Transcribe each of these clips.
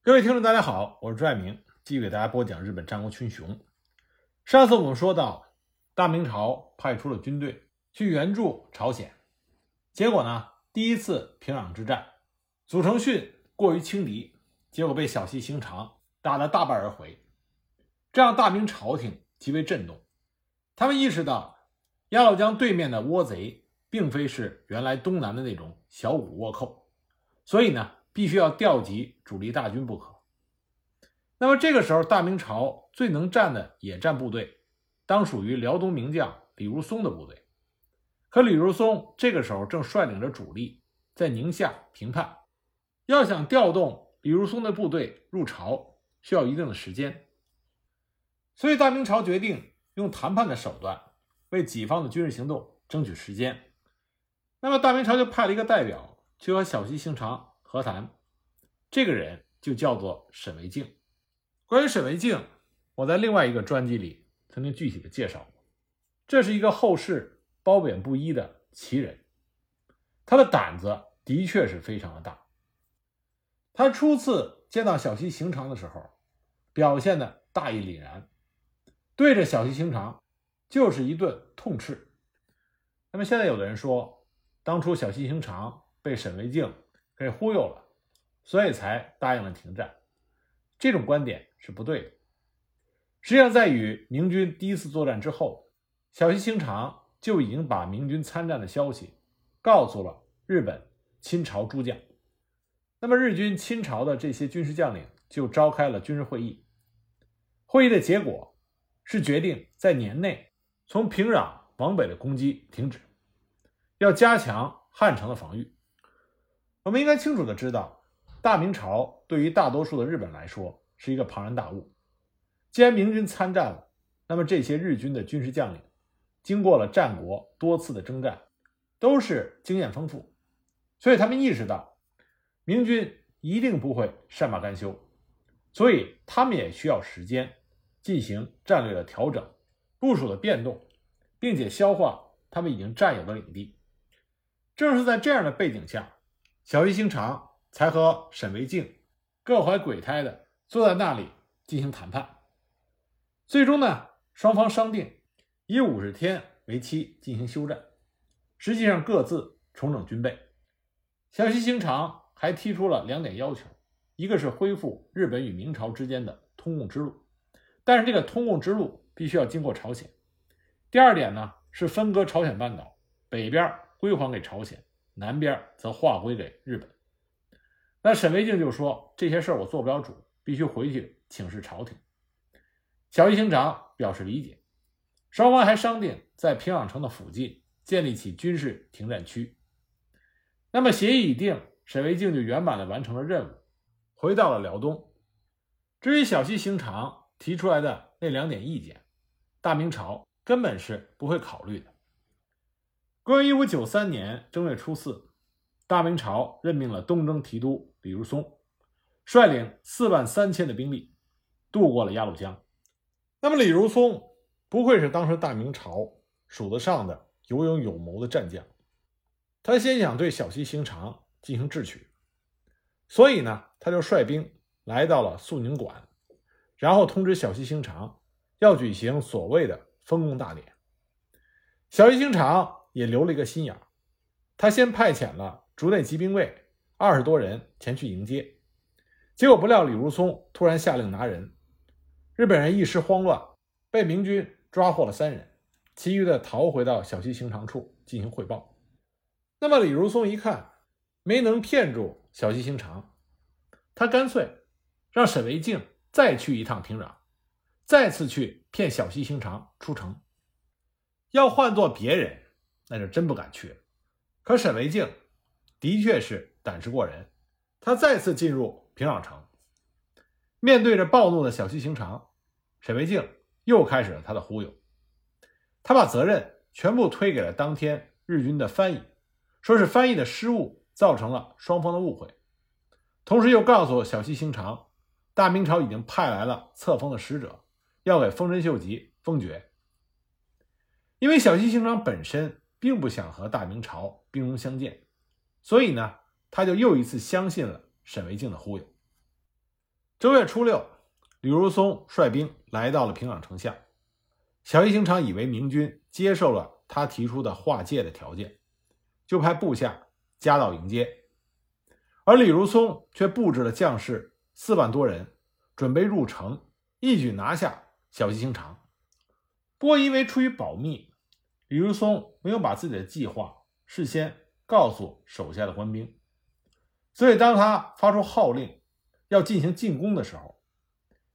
各位听众，大家好，我是朱爱明，继续给大家播讲日本战国群雄。上次我们说到，大明朝派出了军队去援助朝鲜，结果呢，第一次平壤之战，祖承训过于轻敌，结果被小西行长打得大败而回，这让大明朝廷极为震动。他们意识到，鸭绿江对面的倭贼并非是原来东南的那种小股倭寇，所以呢。必须要调集主力大军不可。那么这个时候，大明朝最能战的野战部队，当属于辽东名将李如松的部队。可李如松这个时候正率领着主力在宁夏平叛，要想调动李如松的部队入朝，需要一定的时间。所以大明朝决定用谈判的手段，为己方的军事行动争取时间。那么大明朝就派了一个代表去和小西行长。和谈，这个人就叫做沈惟敬。关于沈惟敬，我在另外一个专辑里曾经具体的介绍过。这是一个后世褒贬不一的奇人，他的胆子的确是非常的大。他初次见到小西行长的时候，表现的大义凛然，对着小西行长就是一顿痛斥。那么现在有的人说，当初小西行长被沈惟敬。给忽悠了，所以才答应了停战。这种观点是不对的。实际上，在与明军第一次作战之后，小西行长就已经把明军参战的消息告诉了日本亲朝诸将。那么，日军亲朝的这些军事将领就召开了军事会议。会议的结果是决定在年内从平壤往北的攻击停止，要加强汉城的防御。我们应该清楚的知道，大明朝对于大多数的日本来说是一个庞然大物。既然明军参战了，那么这些日军的军事将领经过了战国多次的征战，都是经验丰富，所以他们意识到明军一定不会善罢甘休，所以他们也需要时间进行战略的调整、部署的变动，并且消化他们已经占有的领地。正是在这样的背景下。小西行长才和沈惟敬各怀鬼胎的坐在那里进行谈判。最终呢，双方商定以五十天为期进行休战，实际上各自重整军备。小西行长还提出了两点要求：一个是恢复日本与明朝之间的通贡之路，但是这个通贡之路必须要经过朝鲜；第二点呢是分割朝鲜半岛，北边归还给朝鲜。南边则划归给日本。那沈维敬就说：“这些事儿我做不了主，必须回去请示朝廷。”小西行长表示理解。双方还商定在平壤城的附近建立起军事停战区。那么协议已定，沈维敬就圆满地完成了任务，回到了辽东。至于小西行长提出来的那两点意见，大明朝根本是不会考虑的。公元一五九三年正月初四，大明朝任命了东征提督李如松，率领四万三千的兵力渡过了鸭绿江。那么，李如松不愧是当时大明朝数得上的有勇有谋的战将。他先想对小西行长进行智取，所以呢，他就率兵来到了肃宁馆，然后通知小西行长要举行所谓的封贡大典。小西行长。也留了一个心眼他先派遣了竹内骑兵卫二十多人前去迎接，结果不料李如松突然下令拿人，日本人一时慌乱，被明军抓获了三人，其余的逃回到小西行长处进行汇报。那么李如松一看没能骗住小西行长，他干脆让沈维敬再去一趟平壤，再次去骗小西行长出城。要换做别人。那就真不敢去了。可沈维敬的确是胆识过人，他再次进入平壤城，面对着暴怒的小西行长，沈维敬又开始了他的忽悠。他把责任全部推给了当天日军的翻译，说是翻译的失误造成了双方的误会，同时又告诉小西行长，大明朝已经派来了册封的使者，要给丰臣秀吉封爵。因为小西行长本身。并不想和大明朝兵戎相见，所以呢，他就又一次相信了沈惟敬的忽悠。正月初六，李如松率兵来到了平壤城下。小西行长以为明军接受了他提出的划界的条件，就派部下夹道迎接，而李如松却布置了将士四万多人，准备入城，一举拿下小西行长。不过，因为出于保密，李如松没有把自己的计划事先告诉手下的官兵，所以当他发出号令要进行进攻的时候，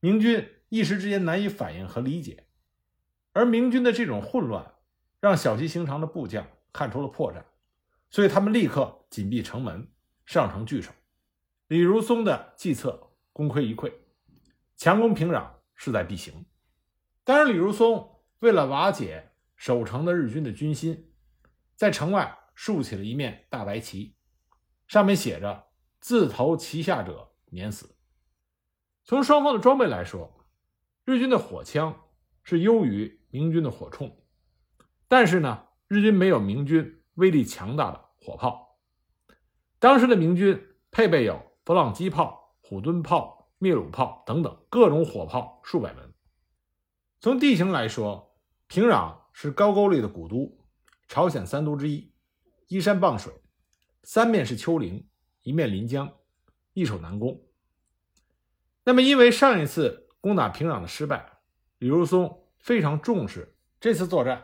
明军一时之间难以反应和理解。而明军的这种混乱，让小西行长的部将看出了破绽，所以他们立刻紧闭城门，上城拒守。李如松的计策功亏一篑，强攻平壤势在必行。当然，李如松为了瓦解守城的日军的军心，在城外竖起了一面大白旗，上面写着“自投旗下者免死”。从双方的装备来说，日军的火枪是优于。明军的火铳，但是呢，日军没有明军威力强大的火炮。当时的明军配备有佛朗机炮、虎蹲炮、灭鲁炮等等各种火炮数百门。从地形来说，平壤是高句丽的古都，朝鲜三都之一，依山傍水，三面是丘陵，一面临江，易守难攻。那么，因为上一次攻打平壤的失败，李如松。非常重视这次作战，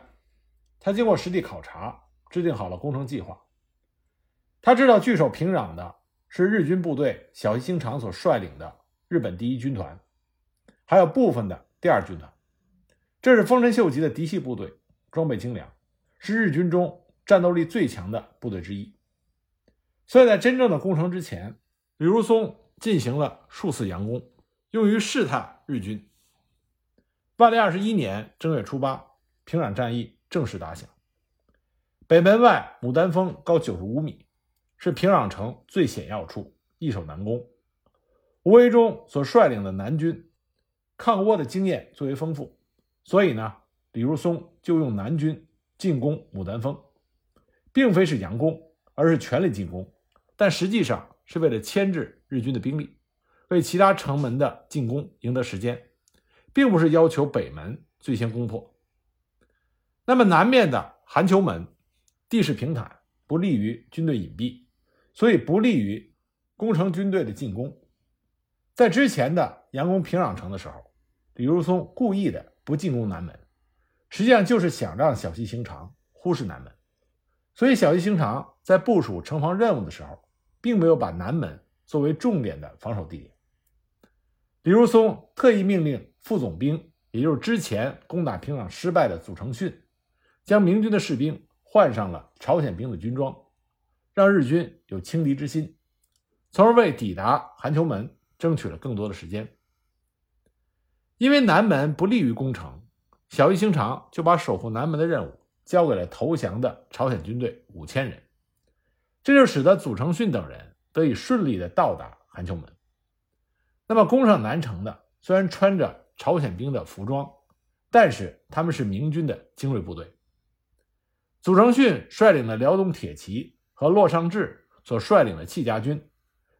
他经过实地考察，制定好了攻城计划。他知道据守平壤的是日军部队小西行长所率领的日本第一军团，还有部分的第二军团，这是丰臣秀吉的嫡系部队，装备精良，是日军中战斗力最强的部队之一。所以在真正的攻城之前，李如松进行了数次佯攻，用于试探日军。万历二十一年正月初八，平壤战役正式打响。北门外牡丹峰高九十五米，是平壤城最险要处，易守难攻。吴维忠所率领的南军，抗倭的经验最为丰富，所以呢，李如松就用南军进攻牡丹峰，并非是佯攻，而是全力进攻，但实际上是为了牵制日军的兵力，为其他城门的进攻赢得时间。并不是要求北门最先攻破。那么南面的韩丘门地势平坦，不利于军队隐蔽，所以不利于攻城军队的进攻。在之前的佯攻平壤城的时候，李如松故意的不进攻南门，实际上就是想让小西行长忽视南门。所以小西行长在部署城防任务的时候，并没有把南门作为重点的防守地点。李如松特意命令副总兵，也就是之前攻打平壤失败的祖承训，将明军的士兵换上了朝鲜兵的军装，让日军有轻敌之心，从而为抵达韩球门争取了更多的时间。因为南门不利于攻城，小西行长就把守护南门的任务交给了投降的朝鲜军队五千人，这就使得祖承训等人得以顺利的到达韩丘门。那么攻上南城的虽然穿着朝鲜兵的服装，但是他们是明军的精锐部队。祖承训率领的辽东铁骑和骆尚志所率领的戚家军，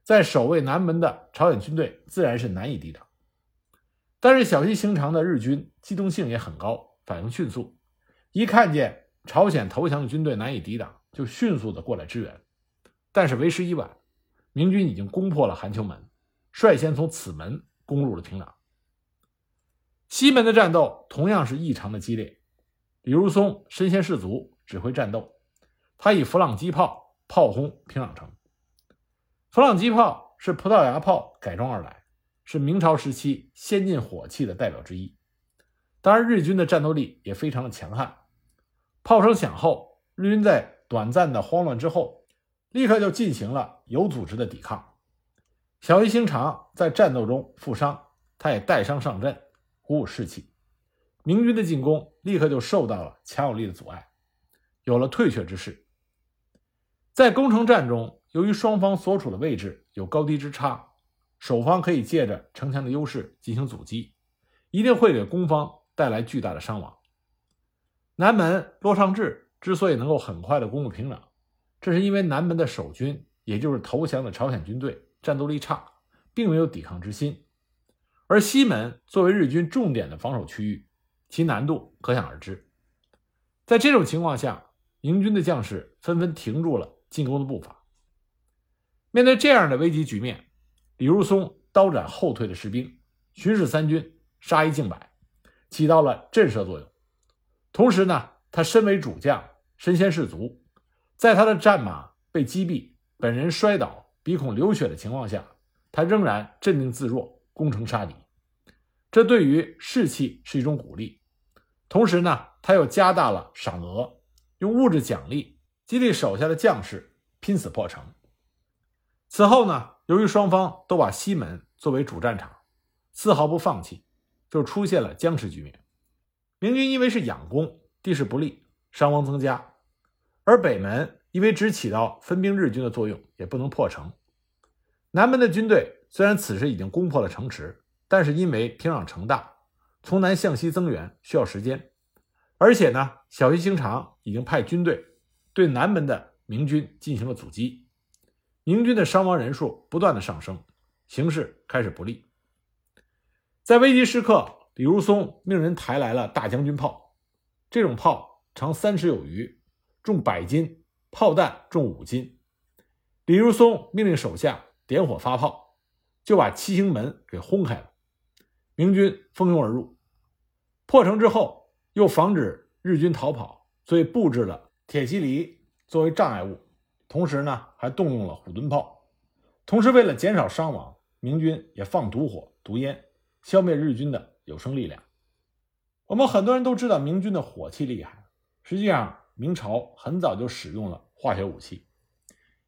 在守卫南门的朝鲜军队自然是难以抵挡。但是小西行长的日军机动性也很高，反应迅速，一看见朝鲜投降的军队难以抵挡，就迅速的过来支援。但是为时已晚，明军已经攻破了韩丘门。率先从此门攻入了平壤。西门的战斗同样是异常的激烈。李如松身先士卒，指挥战斗。他以弗朗机炮炮轰平壤城。弗朗机炮是葡萄牙炮改装而来，是明朝时期先进火器的代表之一。当然，日军的战斗力也非常的强悍。炮声响后，日军在短暂的慌乱之后，立刻就进行了有组织的抵抗。小西行长在战斗中负伤，他也带伤上阵，鼓舞士气。明军的进攻立刻就受到了强有力的阻碍，有了退却之势。在攻城战中，由于双方所处的位置有高低之差，守方可以借着城墙的优势进行阻击，一定会给攻方带来巨大的伤亡。南门骆尚志之所以能够很快的攻入平壤，这是因为南门的守军，也就是投降的朝鲜军队。战斗力差，并没有抵抗之心，而西门作为日军重点的防守区域，其难度可想而知。在这种情况下，明军的将士纷纷停住了进攻的步伐。面对这样的危急局面，李如松刀斩后退的士兵，巡视三军，杀一儆百，起到了震慑作用。同时呢，他身为主将，身先士卒，在他的战马被击毙，本人摔倒，鼻孔流血的情况下，他仍然镇定自若。攻城杀敌，这对于士气是一种鼓励。同时呢，他又加大了赏额，用物质奖励激励手下的将士拼死破城。此后呢，由于双方都把西门作为主战场，丝毫不放弃，就出现了僵持局面。明军因为是仰攻，地势不利，伤亡增加；而北门因为只起到分兵日军的作用，也不能破城。南门的军队。虽然此时已经攻破了城池，但是因为平壤城大，从南向西增援需要时间，而且呢，小西行长已经派军队对南门的明军进行了阻击，明军的伤亡人数不断的上升，形势开始不利。在危急时刻，李如松命人抬来了大将军炮，这种炮长三尺有余，重百斤，炮弹重五斤。李如松命令手下点火发炮。就把七星门给轰开了，明军蜂拥而入，破城之后，又防止日军逃跑，所以布置了铁蒺藜作为障碍物，同时呢，还动用了虎蹲炮，同时为了减少伤亡，明军也放毒火、毒烟，消灭日军的有生力量。我们很多人都知道明军的火器厉害，实际上明朝很早就使用了化学武器，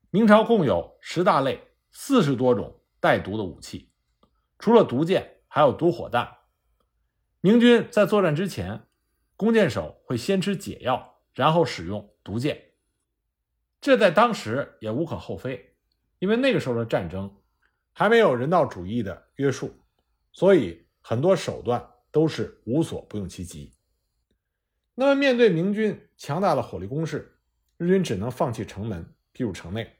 明朝共有十大类、四十多种。带毒的武器，除了毒箭，还有毒火弹。明军在作战之前，弓箭手会先吃解药，然后使用毒箭。这在当时也无可厚非，因为那个时候的战争还没有人道主义的约束，所以很多手段都是无所不用其极。那么，面对明军强大的火力攻势，日军只能放弃城门，逼入城内。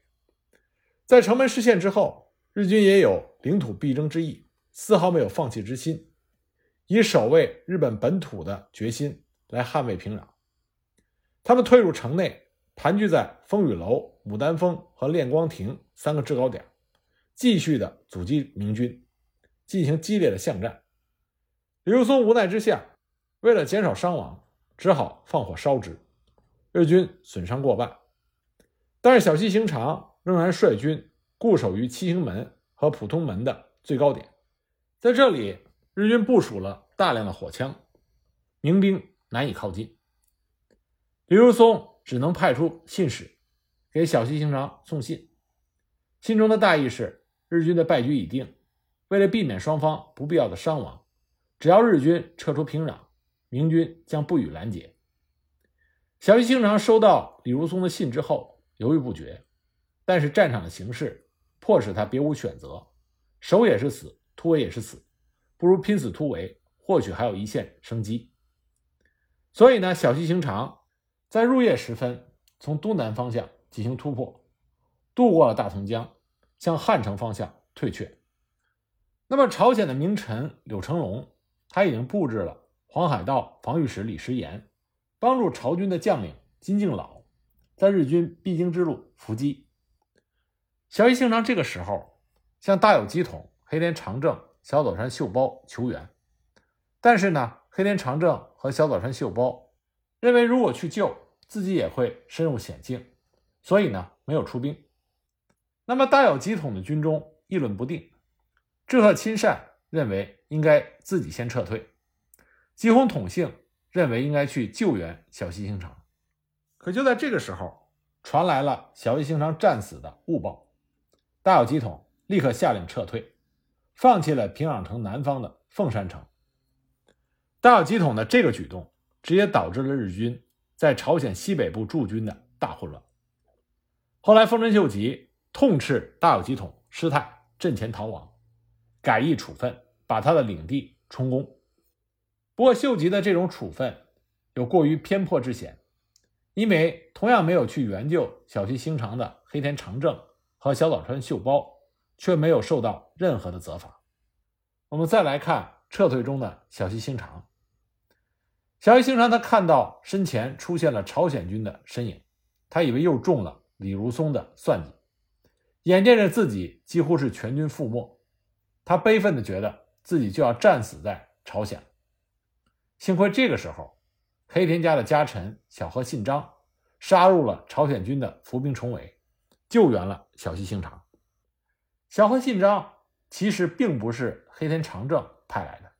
在城门失陷之后。日军也有领土必争之意，丝毫没有放弃之心，以守卫日本本土的决心来捍卫平壤。他们退入城内，盘踞在风雨楼、牡丹峰和练光亭三个制高点，继续的阻击明军，进行激烈的巷战。李如松无奈之下，为了减少伤亡，只好放火烧之。日军损伤过半，但是小西行长仍然率军。固守于七星门和普通门的最高点，在这里，日军部署了大量的火枪，民兵难以靠近。李如松只能派出信使给小西行长送信，信中的大意是：日军的败局已定，为了避免双方不必要的伤亡，只要日军撤出平壤，明军将不予拦截。小西行长收到李如松的信之后，犹豫不决，但是战场的形势。迫使他别无选择，守也是死，突围也是死，不如拼死突围，或许还有一线生机。所以呢，小西行长在入夜时分从东南方向进行突破，渡过了大同江，向汉城方向退却。那么，朝鲜的名臣柳成龙，他已经布置了黄海道防御使李时岩，帮助朝军的将领金敬老在日军必经之路伏击。小西行长这个时候向大有基统、黑田长政、小早川秀包求援，但是呢，黑田长政和小早川秀包认为如果去救自己也会深入险境，所以呢没有出兵。那么大有基统的军中议论不定，志贺亲善认为应该自己先撤退，吉弘统幸认为应该去救援小西行长。可就在这个时候，传来了小西行长战死的误报。大有基统立刻下令撤退，放弃了平壤城南方的凤山城。大有基统的这个举动，直接导致了日军在朝鲜西北部驻军的大混乱。后来，丰臣秀吉痛斥大有基统失态，阵前逃亡，改易处分，把他的领地充公。不过，秀吉的这种处分有过于偏颇之嫌，因为同样没有去援救小西行长的黑田长政。和小早川秀包却没有受到任何的责罚。我们再来看撤退中的小西行长。小西行长他看到身前出现了朝鲜军的身影，他以为又中了李如松的算计，眼见着自己几乎是全军覆没，他悲愤的觉得自己就要战死在朝鲜。幸亏这个时候，黑田家的家臣小河信章杀入了朝鲜军的伏兵重围，救援了小西行长。小河信章其实并不是黑田长政派来的，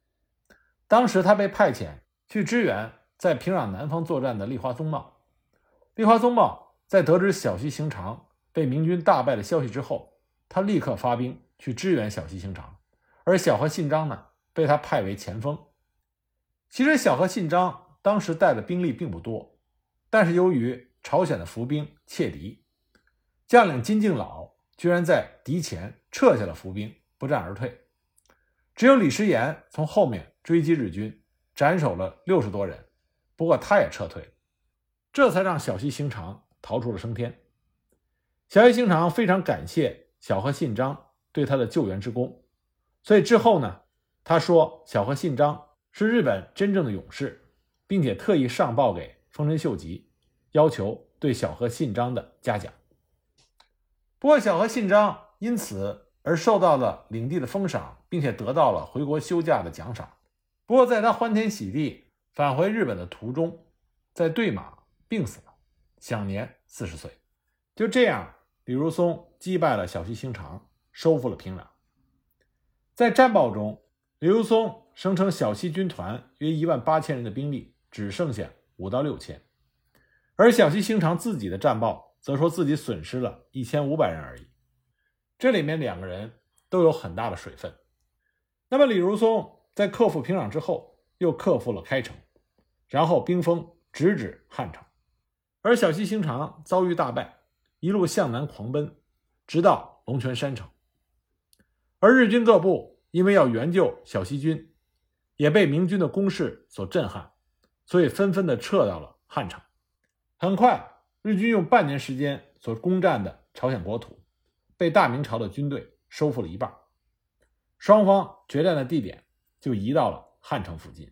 当时他被派遣。去支援在平壤南方作战的立花宗茂。立花宗茂在得知小西行长被明军大败的消息之后，他立刻发兵去支援小西行长，而小河信章呢，被他派为前锋。其实小河信章当时带的兵力并不多，但是由于朝鲜的伏兵怯敌，将领金敬老居然在敌前撤下了伏兵，不战而退，只有李师延从后面追击日军。斩首了六十多人，不过他也撤退，这才让小西行长逃出了升天。小西行长非常感谢小河信章对他的救援之功，所以之后呢，他说小河信章是日本真正的勇士，并且特意上报给丰臣秀吉，要求对小河信章的嘉奖。不过小河信章因此而受到了领地的封赏，并且得到了回国休假的奖赏。不过，在他欢天喜地返回日本的途中，在对马病死了，享年四十岁。就这样，李如松击败了小西行长，收复了平壤。在战报中，李如松声称小西军团约一万八千人的兵力只剩下五到六千，而小西行长自己的战报则说自己损失了一千五百人而已。这里面两个人都有很大的水分。那么，李如松。在克服平壤之后，又克服了开城，然后兵锋直指汉城，而小西行长遭遇大败，一路向南狂奔，直到龙泉山城。而日军各部因为要援救小西军，也被明军的攻势所震撼，所以纷纷的撤到了汉城。很快，日军用半年时间所攻占的朝鲜国土，被大明朝的军队收复了一半。双方决战的地点。就移到了汉城附近。